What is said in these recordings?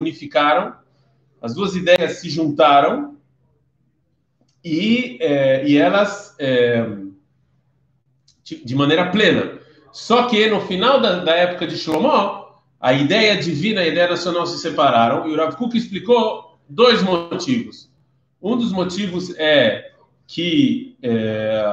unificaram, as duas ideias se juntaram e, é, e elas é, de maneira plena. Só que no final da, da época de Shlomo, a ideia divina e a ideia nacional se separaram e o Rav Kuk explicou dois motivos. Um dos motivos é que é,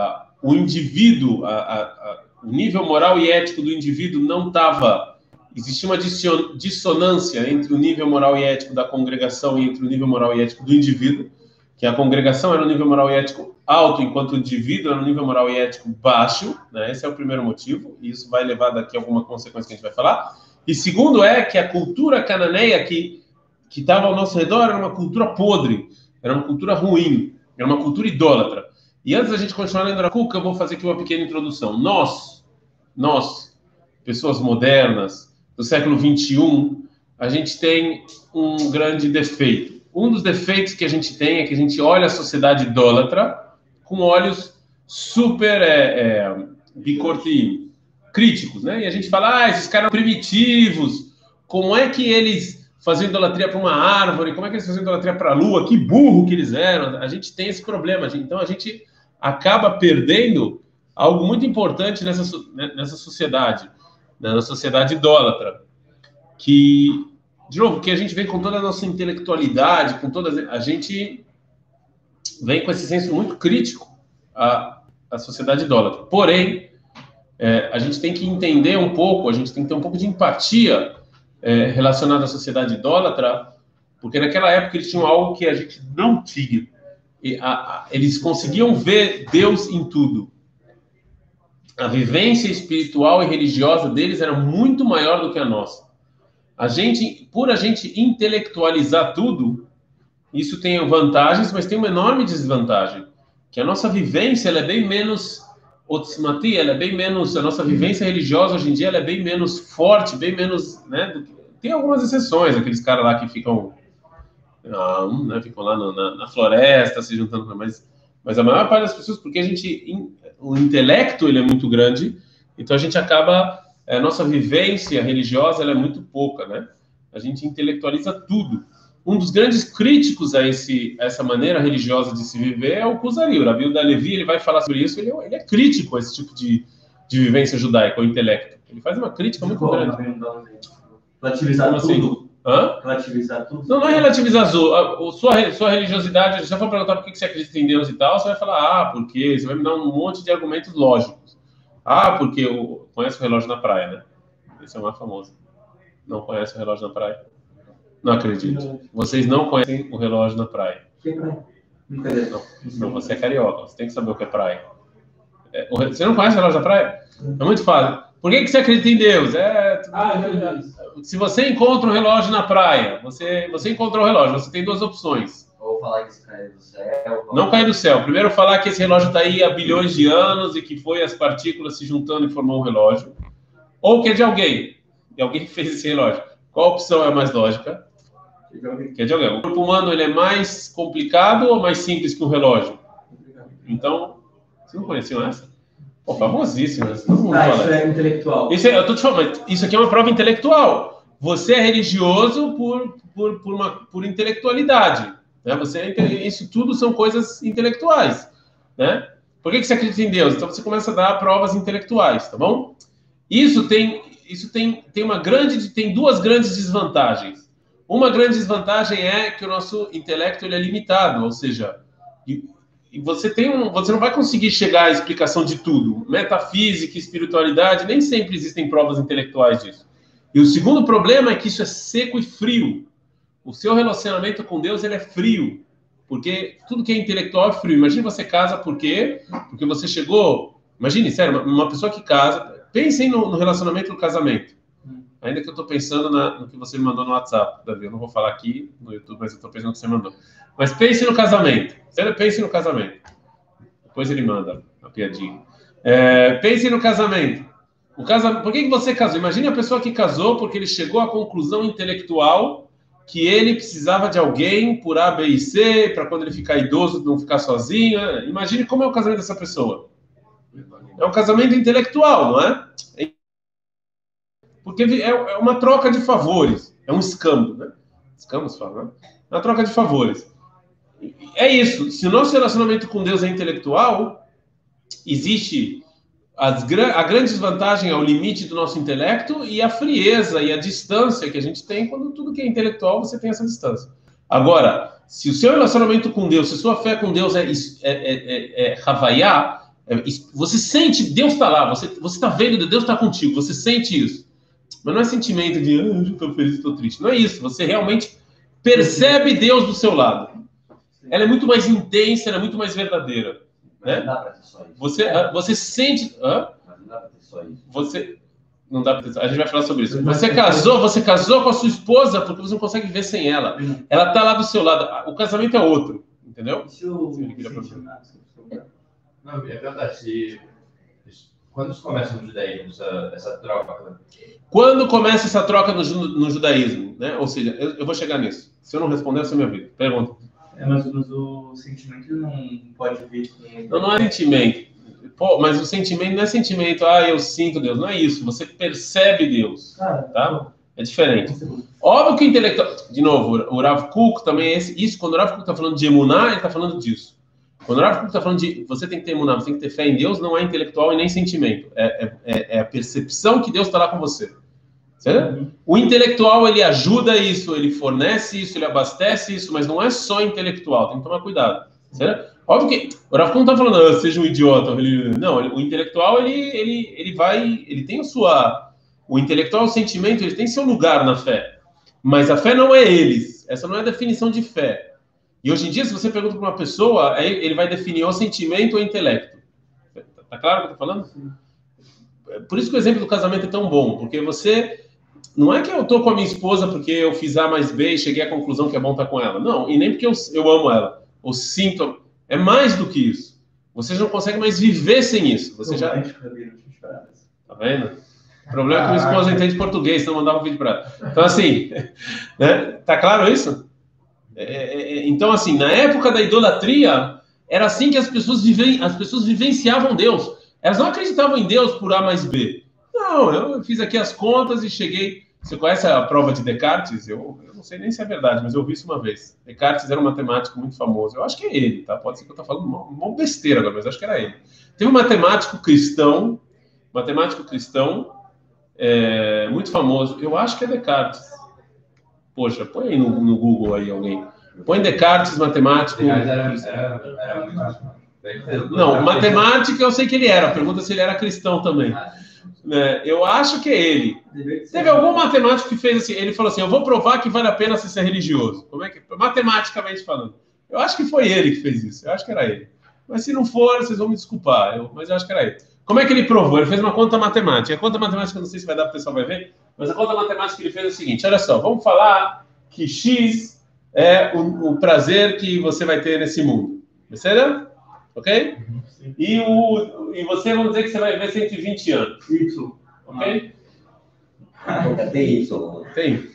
o indivíduo, a, a, a, o nível moral e ético do indivíduo não estava existia uma dissonância entre o nível moral e ético da congregação e entre o nível moral e ético do indivíduo, que a congregação era um nível moral e ético alto, enquanto o indivíduo era um nível moral e ético baixo, né? Esse é o primeiro motivo, e isso vai levar daqui a alguma consequência que a gente vai falar. E segundo é que a cultura cananeia que que estava ao nosso redor era uma cultura podre, era uma cultura ruim, era uma cultura idólatra. E antes da gente continuar lendo a Cuca, eu vou fazer aqui uma pequena introdução. Nós, nós, pessoas modernas, do século 21, a gente tem um grande defeito. Um dos defeitos que a gente tem é que a gente olha a sociedade idólatra com olhos super é, é, bicorti, críticos, né? E a gente fala, ah, esses caras primitivos, como é que eles faziam idolatria para uma árvore, como é que eles faziam idolatria para a lua, que burro que eles eram. A gente tem esse problema, então a gente acaba perdendo algo muito importante nessa, né, nessa sociedade na sociedade idólatra, que, de novo, que a gente vem com toda a nossa intelectualidade, com toda a gente vem com esse senso muito crítico à, à sociedade idólatra. Porém, é, a gente tem que entender um pouco, a gente tem que ter um pouco de empatia é, relacionada à sociedade idólatra, porque naquela época eles tinham algo que a gente não tinha. E, a, a, eles conseguiam ver Deus em tudo a vivência espiritual e religiosa deles era muito maior do que a nossa. A gente, por a gente intelectualizar tudo, isso tem vantagens, mas tem uma enorme desvantagem, que a nossa vivência ela é bem menos otzmati, ela é bem menos, a nossa vivência religiosa hoje em dia ela é bem menos forte, bem menos, né? Tem algumas exceções, aqueles caras lá que ficam, né, ficam lá na, na, floresta se juntando, mas, mas a maior parte das pessoas, porque a gente o intelecto ele é muito grande, então a gente acaba a nossa vivência religiosa ela é muito pouca, né? A gente intelectualiza tudo. Um dos grandes críticos a, esse, a essa maneira religiosa de se viver é o Kuzari. O Rabi da Levi ele vai falar sobre isso. Ele, é, ele, é crítico a esse tipo de, de vivência judaica, o intelecto. Ele faz uma crítica muito grande. Relativizar Como assim? Hã? Relativizar tudo. Não, não é relativizar. Sua, sua religiosidade, se eu for perguntar por que você acredita em Deus e tal, você vai falar, ah, porque você vai me dar um monte de argumentos lógicos. Ah, porque eu conheço o relógio na praia, né? Esse é o mais famoso. Não conhece o relógio na praia? Não acredito. Vocês não conhecem o relógio na praia. Que praia? Não, não, você é carioca, você tem que saber o que é praia. É, você não conhece o relógio na praia? É muito fácil. Por que, que você acredita em Deus? É, ah, é se você encontra um relógio na praia, você, você encontrou o relógio, você tem duas opções. Ou falar que isso caiu do céu. Não caiu do céu. Primeiro, falar que esse relógio está aí há bilhões de anos e que foi as partículas se juntando e formou um relógio. Ou que é de alguém. De alguém que fez esse relógio. Qual opção é a mais lógica? Que é de alguém. O corpo humano ele é mais complicado ou mais simples que um relógio? Então, vocês não conheciam essa? Pô, famosíssimo. Todo mundo ah, fala. isso é intelectual. Isso, é, eu tô te falando, isso aqui é uma prova intelectual. Você é religioso por, por, por, uma, por intelectualidade. Né? Você é, isso tudo são coisas intelectuais. Né? Por que, que você acredita em Deus? Então você começa a dar provas intelectuais, tá bom? Isso tem, isso tem, tem uma grande, tem duas grandes desvantagens. Uma grande desvantagem é que o nosso intelecto ele é limitado, ou seja, e você tem um, você não vai conseguir chegar à explicação de tudo. Metafísica, espiritualidade, nem sempre existem provas intelectuais disso. E o segundo problema é que isso é seco e frio. O seu relacionamento com Deus ele é frio, porque tudo que é intelectual é frio. Imagine você casa por quê? Porque você chegou. Imagine, sério, uma pessoa que casa. Pensem no, no relacionamento do casamento. Ainda que eu estou pensando na, no que você me mandou no WhatsApp, Davi. Eu não vou falar aqui no YouTube, mas eu estou pensando no que você mandou. Mas pense no casamento. Pense no casamento. Depois ele manda a piadinha. É, pense no casamento. O casa... Por que, que você casou? Imagine a pessoa que casou porque ele chegou à conclusão intelectual que ele precisava de alguém por A, B e C, para quando ele ficar idoso não ficar sozinho. Imagine como é o casamento dessa pessoa. É um casamento intelectual, não é? Porque é, é uma troca de favores, é um escambo, né? Escamos fala, né? Uma troca de favores. É isso. Se o nosso relacionamento com Deus é intelectual, existe as, a grande desvantagem é o limite do nosso intelecto e a frieza e a distância que a gente tem quando tudo que é intelectual você tem essa distância. Agora, se o seu relacionamento com Deus, se a sua fé com Deus é, é, é, é, é havaiá, é, você sente, Deus está lá, você está vendo, Deus está contigo, você sente isso. Mas não é sentimento de, ah, estou feliz, estou triste. Não é isso. Você realmente percebe Deus do seu lado. Ela é muito mais intensa, ela é muito mais verdadeira. Né? Não dá para ter só isso. Você, ah, você sente. Hã? Mas não dá para ter só isso. Você. Não dá pra ter... A gente vai falar sobre isso. Você casou, você casou com a sua esposa porque você não consegue ver sem ela. Ela está lá do seu lado. O casamento é outro. Entendeu? Não, é verdade. Quando começa no judaísmo essa, essa troca? Quando começa essa troca no, no judaísmo? Né? Ou seja, eu, eu, vou chegar nisso. Se eu não responder, você me avisa. Pergunta. É, mas, mas, o sentimento não pode vir com... Não, não é sentimento. Pô, mas o sentimento não é sentimento, ah, eu sinto Deus. Não é isso. Você percebe Deus. Ah, tá? É diferente. Óbvio que o intelectual. De novo, o Rav Kuk também é esse, isso. Quando o Rav Kuk está falando de emuná, ele está falando disso. Quando o Kuk está falando de você tem que ter emuná, você tem que ter fé em Deus, não é intelectual e nem sentimento. É, é, é a percepção que Deus está lá com você. Certo? Uhum. O intelectual ele ajuda isso, ele fornece isso, ele abastece isso, mas não é só intelectual, tem que tomar cuidado. Certo? Óbvio que o Rafa não está falando, ah, seja um idiota. Ele, não, o intelectual ele, ele, ele vai, ele tem a sua, o intelectual, o sentimento, ele tem seu lugar na fé, mas a fé não é eles. Essa não é a definição de fé. E hoje em dia, se você pergunta para uma pessoa, ele vai definir o sentimento ou o intelecto. Tá claro o que eu estou falando? Por isso que o exemplo do casamento é tão bom, porque você não é que eu tô com a minha esposa porque eu fiz A mais B e cheguei à conclusão que é bom estar com ela. Não, e nem porque eu, eu amo ela. Ou sinto. É mais do que isso. Você não consegue mais viver sem isso. Você já. Tá vendo? O problema é que minha esposa entende português, então mandava um vídeo para ela. Então, assim, né? tá claro isso? É, é, é, então, assim, na época da idolatria, era assim que as pessoas, vivem, as pessoas vivenciavam Deus. Elas não acreditavam em Deus por A mais B. Não, eu fiz aqui as contas e cheguei. Você conhece a prova de Descartes? Eu, eu não sei nem se é verdade, mas eu ouvi isso uma vez. Descartes era um matemático muito famoso. Eu acho que é ele, tá? Pode ser que eu estou falando uma, uma besteira agora, mas acho que era ele. Tem um matemático cristão, matemático cristão, é, muito famoso. Eu acho que é Descartes. Poxa, põe aí no, no Google aí alguém. Põe Descartes, matemático. Era, era, era, não, matemática eu sei que ele era. Pergunta se ele era cristão também. Né? Eu acho que é ele. Teve algum matemático que fez assim, ele falou assim, eu vou provar que vale a pena você ser religioso. Como é que, matematicamente falando. Eu acho que foi ele que fez isso. Eu acho que era ele. Mas se não for, vocês vão me desculpar. Eu, mas eu acho que era ele. Como é que ele provou? Ele fez uma conta matemática. A conta matemática, não sei se vai dar para o pessoal vai ver, mas a conta matemática que ele fez é o seguinte: olha só, vamos falar que x é o, o prazer que você vai ter nesse mundo. Beleza? Ok? Uhum. E, o, e você, vamos dizer que você vai viver 120 anos. Isso. Ok? Tem isso. Tem.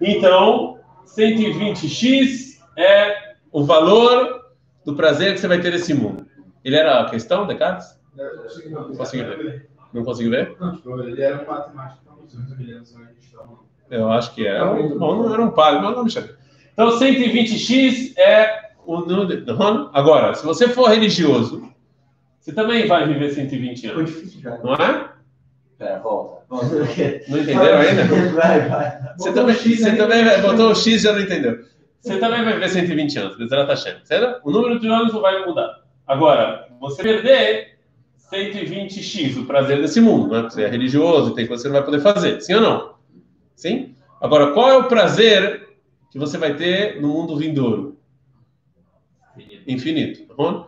Então, 120x é o valor do prazer que você vai ter nesse mundo. Ele era a questão, Descartes? Não, consegui ver. Não consegui ver? Não, tipo, ele era um matemático, Eu acho que era. Bom, não era um padre, mas não me chama. Então, 120x é o número. Agora, se você for religioso, você também vai viver 120 anos. Foi difícil já. Não é? Pera, volta. volta. Não entenderam ainda? Vai, vai. Você também, você também botou o X e já não entendeu. Você também vai viver 120 anos, Bezerra Hashem, certo? O número de anos não vai mudar. Agora, você perder 120x, o prazer desse mundo, né? Você é religioso, tem coisa que você não vai poder fazer. Sim ou não? Sim? Agora, qual é o prazer que você vai ter no mundo vindouro? Infinito. Infinito. Tá?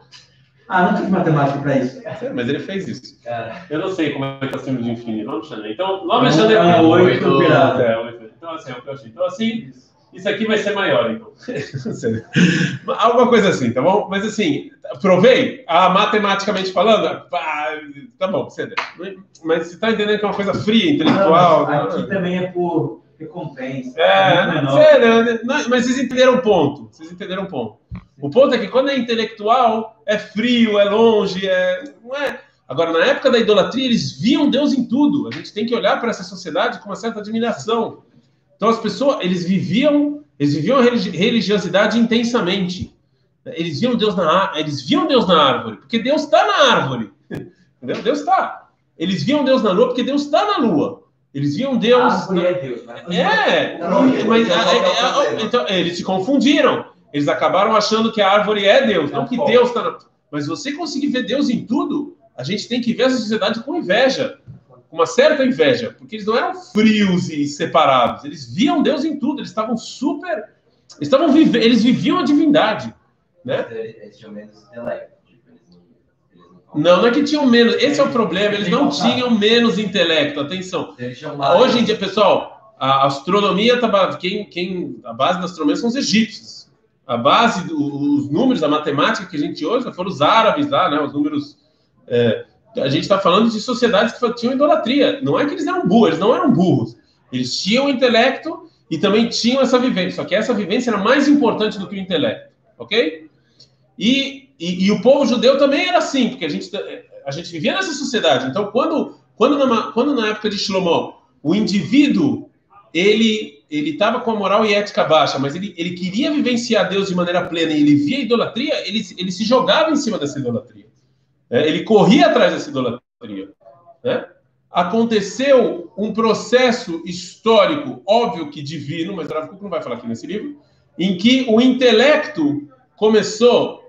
Ah, não tem matemática para isso. É, mas ele fez isso. Cara. Eu não sei como é que é o símbolo de infinito. Vamos chamar. Então, nome Alexandre é 8 pirata. É, 8. Então, assim, é o que eu achei. Então, assim, isso aqui vai ser maior, então. Alguma coisa assim, tá bom? Mas, assim, provei, ah, matematicamente falando, pá, tá bom, você Mas você está entendendo que é uma coisa fria, intelectual. Não, aqui não, também é por recompensa. É, é mas vocês entenderam o ponto. Vocês entenderam o ponto. O ponto é que quando é intelectual, é frio, é longe, é. Não é. Agora, na época da idolatria, eles viam Deus em tudo. A gente tem que olhar para essa sociedade com uma certa admiração. Então, as pessoas, eles viviam Eles viviam a religi- religiosidade intensamente. Eles viam Deus na eles viam Deus na árvore, porque Deus está na árvore. Entendeu? Deus está. Eles viam Deus na lua, porque Deus está na lua. Eles viam Deus. A árvore na- é Deus, mas É, Não, não, mas é, é, é, então, eles se confundiram. Eles acabaram achando que a árvore é Deus, não que pode. Deus está na. Mas você conseguir ver Deus em tudo, a gente tem que ver essa sociedade com inveja, com uma certa inveja, porque eles não eram frios e separados. Eles viam Deus em tudo. Eles estavam super, eles estavam vive... eles viviam a divindade, né? Eles tinham menos intelecto. Tipo, eles não, eles não, Não, é que tinham menos. Esse é o problema. Eles não tinham menos intelecto. Atenção. Hoje em dia, pessoal, a astronomia tá ba- quem, quem a base da astronomia são os egípcios. A base dos números, a matemática que a gente usa foram os árabes lá, né? Os números. é, a gente está falando de sociedades que tinham idolatria. Não é que eles eram burros, eles não eram burros. Eles tinham intelecto e também tinham essa vivência. Só que essa vivência era mais importante do que o intelecto, ok? E, e, e o povo judeu também era assim, porque a gente, a gente vivia nessa sociedade. Então, quando, quando, na, quando na época de Shlomo, o indivíduo ele ele estava com a moral e ética baixa, mas ele, ele queria vivenciar Deus de maneira plena e ele via a idolatria, ele, ele se jogava em cima dessa idolatria. né? Ele corria atrás dessa idolatria. né? Aconteceu um processo histórico, óbvio que divino, mas o não vai falar aqui nesse livro, em que o intelecto começou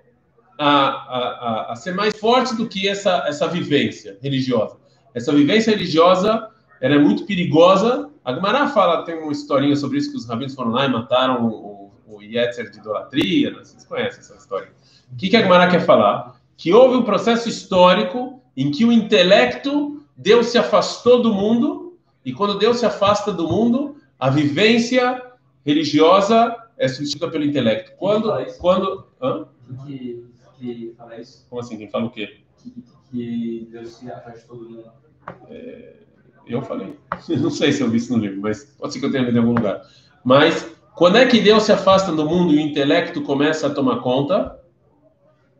a, a, a, ser mais forte do que essa, essa vivência religiosa. Essa vivência religiosa ela é muito perigosa. A Gemara fala, tem uma historinha sobre isso, que os rabinos foram lá e mataram o, o Yetzer de idolatria. né? Vocês conhecem essa história. O que, que a Gemara quer falar? Que houve um processo histórico em que o intelecto, Deus se afastou do mundo, e quando Deus se afasta do mundo, a vivência religiosa é substituída pelo intelecto. Quando... quando hã? que, que fala isso, Como assim? Quem fala o quê? que, que Deus se afastou do mundo. Eu falei. Não sei se eu vi isso no livro, mas pode ser que eu tenha lido em algum lugar. Mas quando é que Deus se afasta do mundo e o intelecto começa a tomar conta?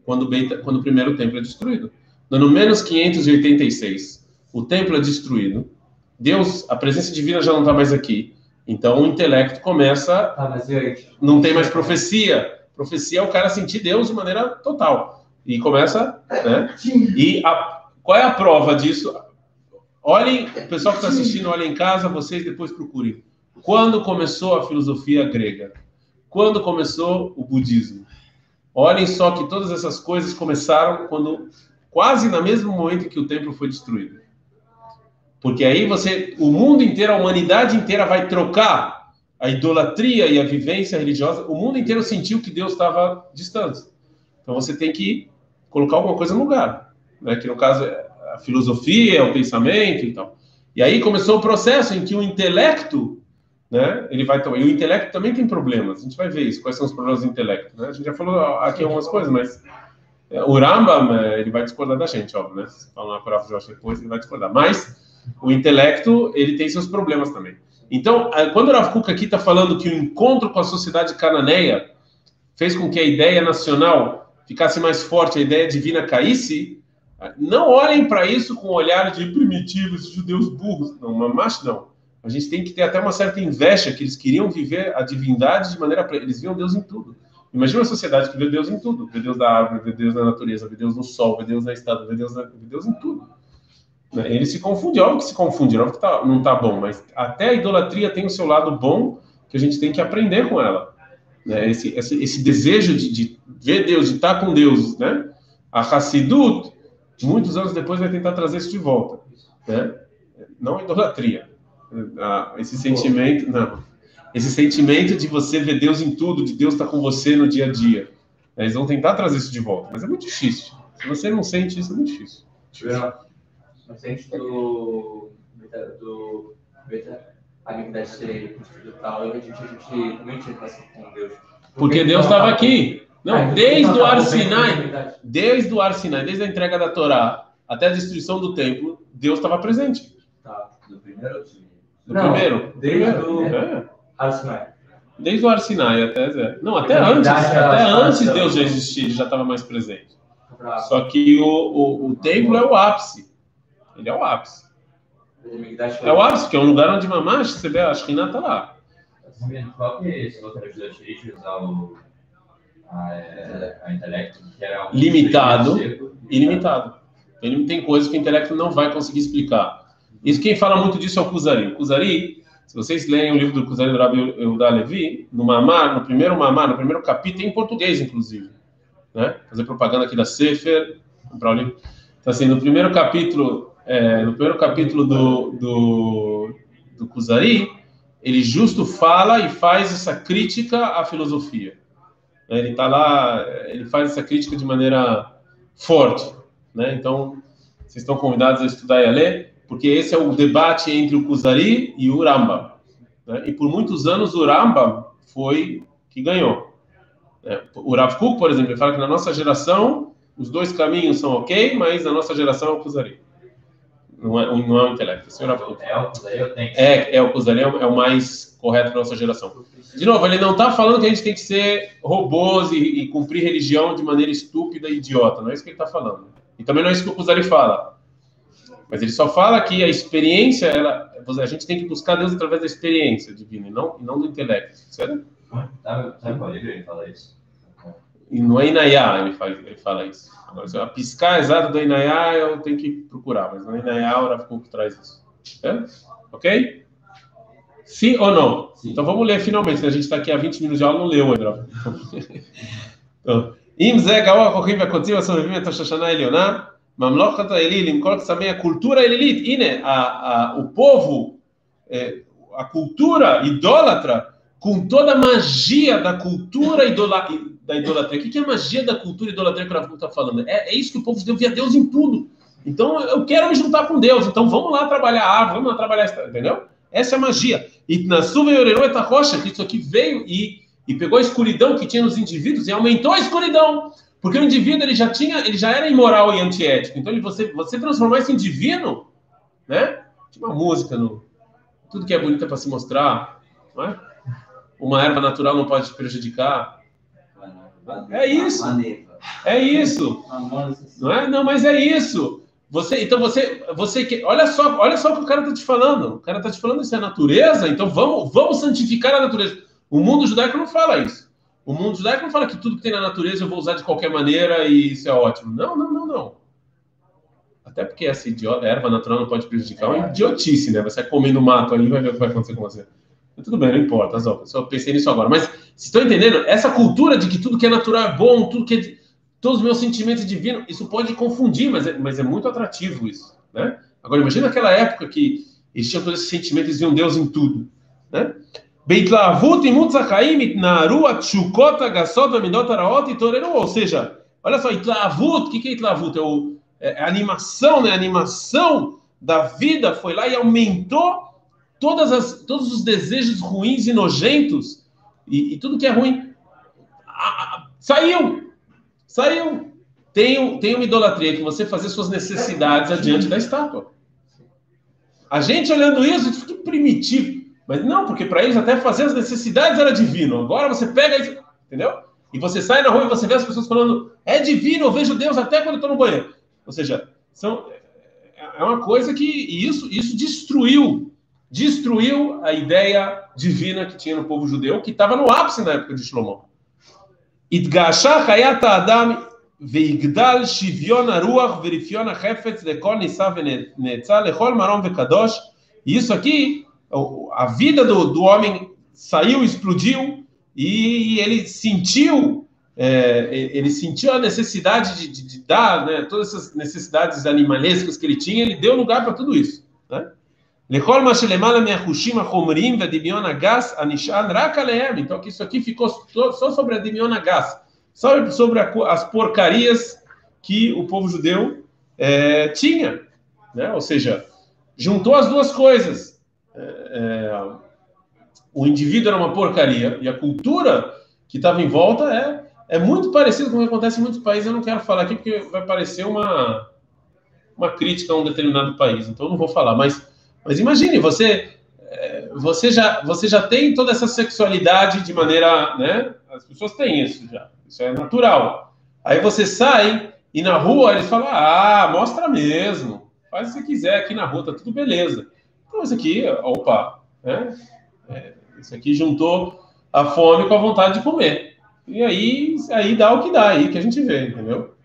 Quando o, Beit- quando o primeiro templo é destruído. No ano menos 586, o templo é destruído. Deus, a presença divina já não está mais aqui. Então o intelecto começa Tá, mas não tem mais profecia. Profecia é o cara sentir Deus de maneira total. E começa, né? E a- qual é a prova disso? Olhem, o pessoal que está assistindo, olhem em casa, vocês depois procurem. Quando começou a filosofia grega? Quando começou o budismo? Olhem só que todas essas coisas começaram quando quase no mesmo momento que o templo foi destruído. Porque aí você, o mundo inteiro, a humanidade inteira vai trocar a idolatria e a vivência religiosa. O mundo inteiro sentiu que Deus estava distante. Então você tem que colocar alguma coisa no lugar, né? Que no caso é a filosofia, o pensamento e tal. E aí começou o processo em que o intelecto, né? Ele vai tomar. E o intelecto também tem problemas. A gente vai ver isso. Quais são os problemas do intelecto? Né? A gente já falou aqui algumas coisas, mas é, o Rambam é, ele vai discordar da gente, óbvio, né? Se falar o Josh depois, ele vai discordar. Mas o intelecto ele tem seus problemas também. Então, quando o Rav aqui está falando que o encontro com a sociedade cananeia fez com que a ideia nacional ficasse mais forte, a ideia divina caísse, não olhem para isso com um olhar de primitivos, judeus burros. Não, mas não. A gente tem que ter até uma certa inveja que eles queriam viver a divindade de maneira. Eles viam Deus em tudo. Imagina uma sociedade que vê Deus em tudo. Vê Deus na árvore, vê Deus na natureza, vê Deus no sol, vê Deus na estátua, vê Deus, na... vê Deus em tudo. Né? Ele se confunde, óbvio que se confunde, óbvio que tá, não está bom, mas até a idolatria tem o seu lado bom que a gente tem que aprender com ela. Né? Esse, esse, esse desejo de, de ver Deus, de estar com Deus. Né? A Hassidut, muitos anos depois, vai tentar trazer isso de volta. Né? Não a idolatria. Esse sentimento, não. Esse sentimento de você ver Deus em tudo, de Deus estar com você no dia a dia. Eles vão tentar trazer isso de volta, mas é muito difícil. Se você não sente isso, é muito difícil. Não sente do. do. a Bíblia ser construída e tal, a gente, a gente também tinha relação com Deus. Porque Deus estava aqui. Não, Ah, desde o Ar bom, Sinai, bem, bem, desde o Ar Sinai, desde a entrega da Torá até a destruição do templo, Deus estava presente. Tá. Do primeiro do? Do Não, primeiro. desde o- É. Sinai. Desde o Ar Sinai até Zé. Não, até antes. Até antes ela- Deus já existia, ele já estava mais presente. Só que o, o, o templo é o ápice. Ele é o ápice. É o ápice, que é um lugar onde Mamash, você vê, a Shekhinah está lá. Que é que é, que Limitado. ilimitado. Ele tem coisas que o intelecto não vai conseguir explicar. Isso quem fala muito disso é o Kuzari. O Kuzari, se vocês leem o livro do Kuzari do Rabi Eudá Levi, no Mamar, no primeiro Mamar, no primeiro capítulo, em português, inclusive. Né? Fazer propaganda aqui da Sefer, comprar o livro. Então, assim, no primeiro capítulo, é, no primeiro capítulo do, do, do Kuzari, ele justo fala e faz essa crítica à filosofia. Ele está lá, ele faz essa crítica de maneira forte. Né? Então, vocês estão convidados a estudar e a ler, porque esse é o debate entre o Kuzari e o Rambam. Né? E por muitos anos o Rambam foi que ganhou. né? O Rav Kuk, por exemplo, ele fala que na nossa geração os dois caminhos são ok, mas na nossa geração é o Kuzari. Não é, não é o intelecto. É o. É, É, o Kuzari é o, é o mais correto da nossa geração. De novo, ele não está falando que a gente tem que ser robôs e, e cumprir religião de maneira estúpida e idiota. Não é isso que ele está falando. E também não é isso que o Kuzari fala. Mas ele só fala que a experiência, ela, a gente tem que buscar Deus através da experiência divina e não, não do intelecto. Certo? Sabe, sabe qual livro ele fala isso? E no Inayá ele, faz, ele fala isso. Agora, se eu piscar exato do Inayá, eu tenho que procurar. Mas no Inayá, o Rav Kuk traz isso. Certo? Ok? Sim ou não? Sim. Então vamos ler finalmente. né? A gente está aqui há 20 minutos de aula, não leu ainda. Rav. então, אם זה גאו הכוחים והקוצים הסובבים את השושנה העליונה, ממלוכת האליל עם כל קסמי הקולטורה האלילית, הנה, ה- ה- o com toda a magia da cultura idola, da idolatria. O que é a magia da cultura idolatria que o Rafa está falando? É, é isso que o povo judeu via Deus em tudo. Então, eu quero me juntar com Deus. Então, vamos lá trabalhar a árvore, vamos lá trabalhar, entendeu? Essa é a magia. E na suva e orerô eta rocha, que isso aqui veio e, e pegou a escuridão que tinha nos indivíduos e aumentou a escuridão. Porque o indivíduo ele já tinha, ele já era imoral e antiético. Então, ele, você, você transformar isso em divino, né? Tinha uma música no tudo que é bonito é para se mostrar, não é? Uma erva natural não pode te prejudicar. É isso. É isso. Não é? Não, mas é isso. Você, então você, você que, olha só, olha só o que o cara está te falando. O cara está te falando isso é natureza. Então vamos, vamos santificar a natureza. O mundo judaico não fala isso. O mundo judaico não fala que tudo que tem na natureza eu vou usar de qualquer maneira e isso é ótimo. Não, não, não, não. Até porque essa idiota, erva natural não pode prejudicar. É uma idiotice, né? Você vai comendo mato ali vai ver o que vai acontecer com você. Tudo bem, não importa, só. Só pensei nisso agora. Mas vocês estão entendendo? Essa cultura de que tudo que é natural é bom, tudo que é, todos os meus sentimentos é divinos, isso pode confundir, mas é, mas é muito atrativo isso, né? Agora imagina aquela época que existiam todos esses sentimentos, eles viam Deus em tudo, né? Ou seja, olha só, itlavut, o que, que é itlavut? É, o, é a animação, né? A animação da vida foi lá e aumentou todas as, todos os desejos ruins e nojentos e, e tudo que é ruim ah, ah, saiu, saiu. Tem, tem uma idolatria que você fazer suas necessidades adiante da estátua. A gente olhando isso, isso que primitivo. Mas não, porque para eles até fazer as necessidades era divino. Agora você pega isso, entendeu? E você sai na rua e você vê as pessoas falando, é divino, eu vejo Deus até quando estou no banheiro. Ou seja, são, é uma coisa que e isso, isso destruiu, destruiu a ideia divina que tinha no povo judeu, que estava no ápice na época de Shlomo. Adam veigdal shivion aruach verifion lekol nisav marom vekadosh. E isso aqui, a vida do, do homem saiu, explodiu e ele sentiu é, ele sentiu a necessidade de, de, de dar né, todas essas necessidades animalescas que ele tinha, ele deu lugar para tudo isso. Né? Lechol Mashilemala Meahushima Homrim Vedimiona Gas Anishan Rakalehem. Então, que isso aqui ficou só sobre a Dimiona Gas, só sobre as porcarias que o povo judeu tinha. Né? Ou seja, juntou as duas coisas. O indivíduo era uma porcaria e a cultura que estava em volta é, é muito parecido com o que acontece em muitos países. Eu não quero falar aqui porque vai parecer uma, uma crítica a um determinado país, então eu não vou falar, mas mas imagine, você, eh, você, já, você já tem toda essa sexualidade de maneira. Né? As pessoas têm isso já, isso é natural. Aí você sai e na rua eles falam: ah, mostra mesmo, faz o que você quiser aqui na rua, tá tudo beleza. Então, isso aqui, opa, né? É, Isso aqui juntou a fome com a vontade de comer. E aí, aí dá o que dá, aí que a gente vê, entendeu?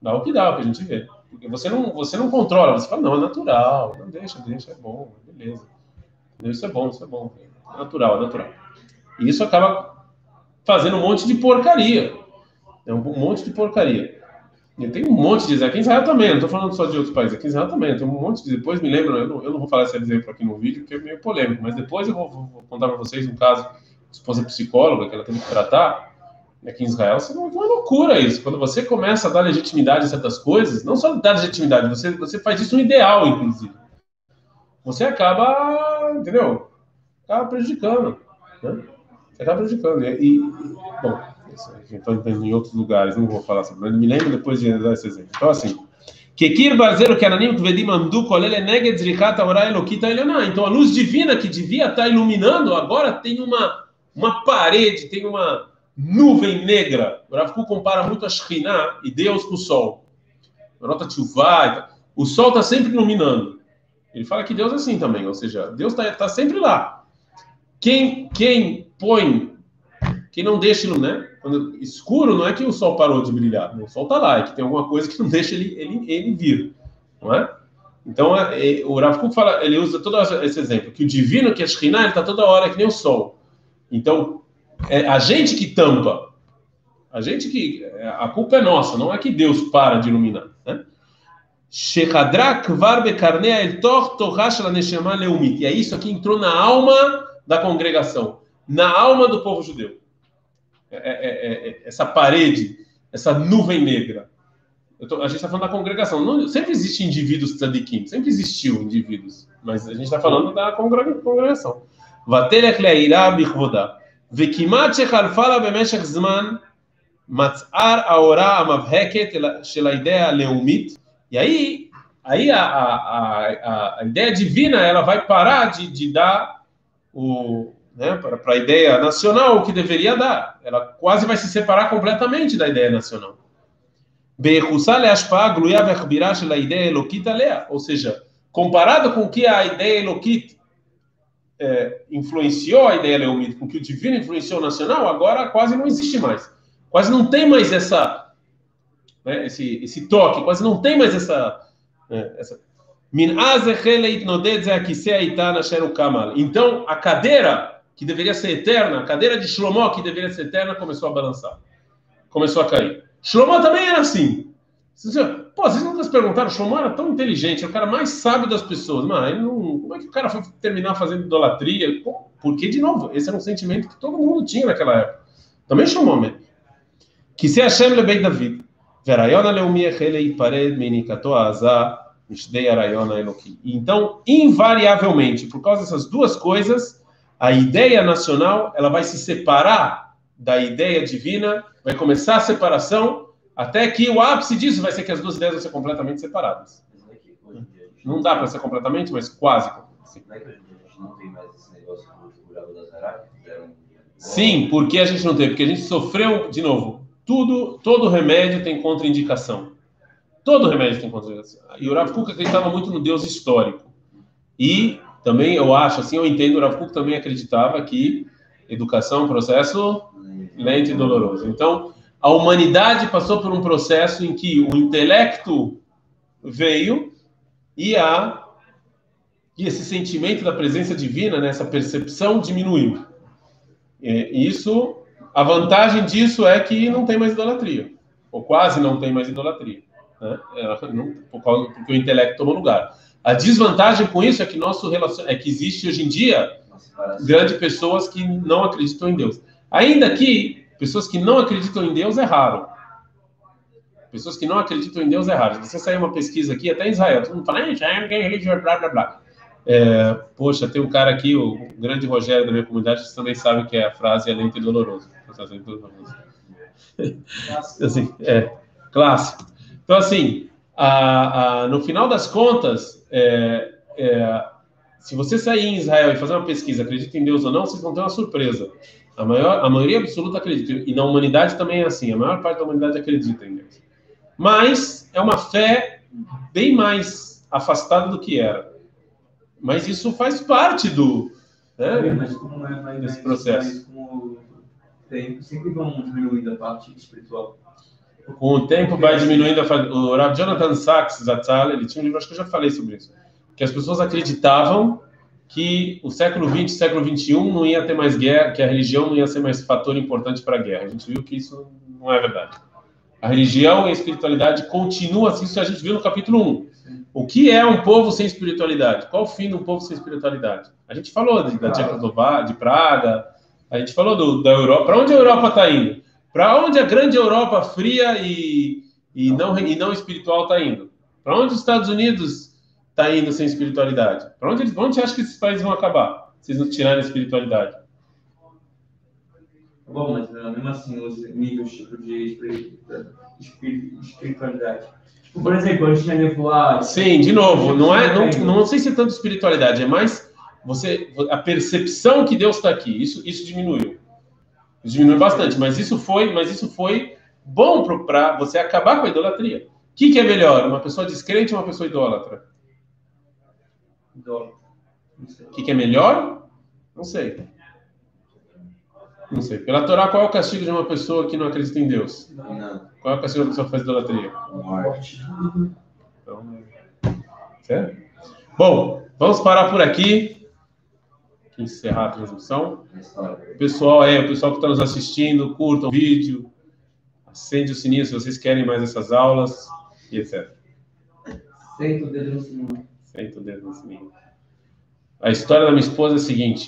Dá o que dá, o que a gente vê. Porque você não, você não controla, você fala, não, é natural, não deixa, deixa, é bom, beleza. Isso é bom, isso é bom. É natural, é natural. E isso acaba fazendo um monte de porcaria. É um monte de porcaria. E tem um monte de aqui em Israel também, não estou falando só de outros países, aqui em Israel também, tem um monte de. Depois me lembro, eu não, eu não vou falar esse exemplo aqui no vídeo, porque é meio polêmico, mas depois eu vou, vou contar para vocês um caso esposa psicóloga que ela teve que tratar aqui em Israel. É uma loucura isso. Quando você começa a dar legitimidade a certas coisas, não só dar legitimidade, você, você faz isso um ideal, inclusive. Você acaba, entendeu? Acaba prejudicando. Né? Você acaba prejudicando. E, e bom, então em outros lugares, não vou falar sobre, mas me lembro depois de dar esse exemplo. Então, assim, Kekir Barzeiro Kenanim Kvedim Amdu Kolele Neged Zrikata Ora Elokita Elioná. Então, a luz divina que devia estar iluminando, agora tem uma, uma parede, tem uma nuvem negra. O Rav compara muito a Shekhinah e Deus com o sol. Nota Tchuvá, o sol está sempre iluminando. Ele fala que Deus é assim também, ou seja, Deus está tá sempre lá. Quem, quem põe, quem não deixa, né? Quando escuro não é que o sol parou de brilhar, o sol está lá, é que tem alguma coisa que não deixa ele, ele, ele vir, não é? Então, é, é, o Rav Kuk fala, ele usa todo esse exemplo, que o divino, que é Shekhinah, ele está toda hora, é que nem o sol. Então, é a gente que tampa. A gente que. É, a culpa é nossa, não é que Deus para de iluminar. Né? E é isso aqui entrou na alma da congregação, na alma do povo judeu. É, é, é, é, é essa parede, essa nuvem negra. Tô, a gente está falando da congregação. Não, sempre existe indivíduos tzadikim, sempre existiu indivíduos, mas a gente está falando da congregação. Vatelech leirá bichvodá. וכמעט שחלפה לה במשך זמן, מצער האורה המבהקת של האידאה הלאומית, e aí, aí a, a, a, a ideia divina ela vai parar de, de dar o, né, para a ideia nacional o que deveria dar. Ela quase vai se separar completamente da ideia nacional. Ou seja, comparado com o que a ideia Elokit é, influenciou a ideia leomita, com que o divino influenciou o nacional, agora quase não existe mais. Quase não tem mais essa, né, esse, esse toque, quase não tem mais essa, né, essa então, a cadeira que deveria ser eterna, a cadeira de Shlomo, que deveria ser eterna, começou a balançar. Começou a cair. Shlomo também era assim. Pô, vocês nunca se perguntaram, Shlomo era tão inteligente, é o cara mais sábio das pessoas. Mas não, como é que o cara foi terminar fazendo idolatria? Porque, de novo, esse era um sentimento que todo mundo tinha naquela época. Também Shlomo mesmo. Que se Hashem lebei David. Verayona pared menikato azah então, invariavelmente, por causa dessas duas coisas, a ideia nacional ela vai se separar da ideia divina, vai começar a separação, até que o ápice disso vai ser que as duas ideias vão ser completamente separadas. Não dá para ser completamente, mas quase. Sim, porque a gente não tem? Porque a gente sofreu, de novo, tudo, todo remédio tem contraindicação. Todo remédio tem contraindicação. E o Rav Kuk acreditava muito no Deus histórico. E também eu acho, assim, eu entendo, o Rav Kuk também acreditava que educação é um processo lento e doloroso. Então, a humanidade passou por um processo em que o intelecto veio e a e esse sentimento da presença divina, né, essa percepção diminuiu. E isso, a vantagem disso é que não tem mais idolatria, ou quase não tem mais idolatria, né? É, não, porque o intelecto tomou lugar. A desvantagem com isso é que nosso relacion... é que existe hoje em dia grandes pessoas que não acreditam em Deus. Ainda que pessoas que não acreditam em Deus é raro. Pessoas que não acreditam em Deus é raro. Se você sair uma pesquisa aqui, até em Israel, todo mundo fala, Israel é blá, blá, blá. É, poxa, tem um cara aqui, o grande Rogério da minha comunidade, que também sabe que é a frase é lento e doloroso. assim, é, clássico. Então, assim, a, a, no final das contas, é, é, se você sair em Israel e fazer uma pesquisa, acredita em Deus ou não, vocês vão ter uma surpresa. A, maior, a maioria absoluta acredita. E na humanidade também é assim. A maior parte da humanidade acredita em Deus. Mas é uma fé bem mais afastada do que era. Mas isso faz parte do, né? Mas como é, Nesse vai- processo. mas como tem, sempre vão diminuindo a parte espiritual. Com o tempo vai diminuindo a O Rav Jonathan Sachs Zatzal, ele tinha um livro, acho que eu já falei sobre isso, que as pessoas acreditavam que o século XX, século XXI não ia ter mais guerra, que a religião não ia ser mais fator importante para a guerra. A gente viu que isso não é verdade. A religião e a espiritualidade continuam assim, isso a gente viu no capítulo 1. O que é um povo sem espiritualidade? Qual o fim de um povo sem espiritualidade? A gente falou de, da Tchecoslováquia, de Praga, a gente falou do, da Europa. Para onde a Europa está indo? Para onde a grande Europa fria e, e, não, e não espiritual está indo? Para onde os Estados Unidos está indo sem espiritualidade? Para onde, eles- onde você acha que esses países vão acabar? Se eles não tirarem a espiritualidade? Bom, mas eh, mesmo assim, os níveis tipo de espiri- espiri- espiritualidade. Por exemplo, a gente já levou a. Sim, de novo, não é, não, não sei se é tanto espiritualidade, é mais você a percepção que Deus está aqui. Isso, isso diminuiu, isso diminuiu bastante. Mas isso foi, mas isso foi bom para você acabar com a idolatria. O que, que é melhor, uma pessoa descrente ou uma pessoa idólatra? Dólar. Sei. O que, que é melhor? Não sei. Não sei. Pela Torá, qual é o castigo de uma pessoa que não acredita em Deus? Não. Qual é o castigo de uma pessoa que faz idolatria? Morte. Então, certo? Bom, vamos parar por aqui. Encerrar a transmissão. Pessoal, é, o pessoal que está nos assistindo, curtam o vídeo, acende o sininho se vocês querem mais essas aulas e etc. Senta o dedo no cima. Senta o dedo no sininho. A história da minha esposa é a seguinte: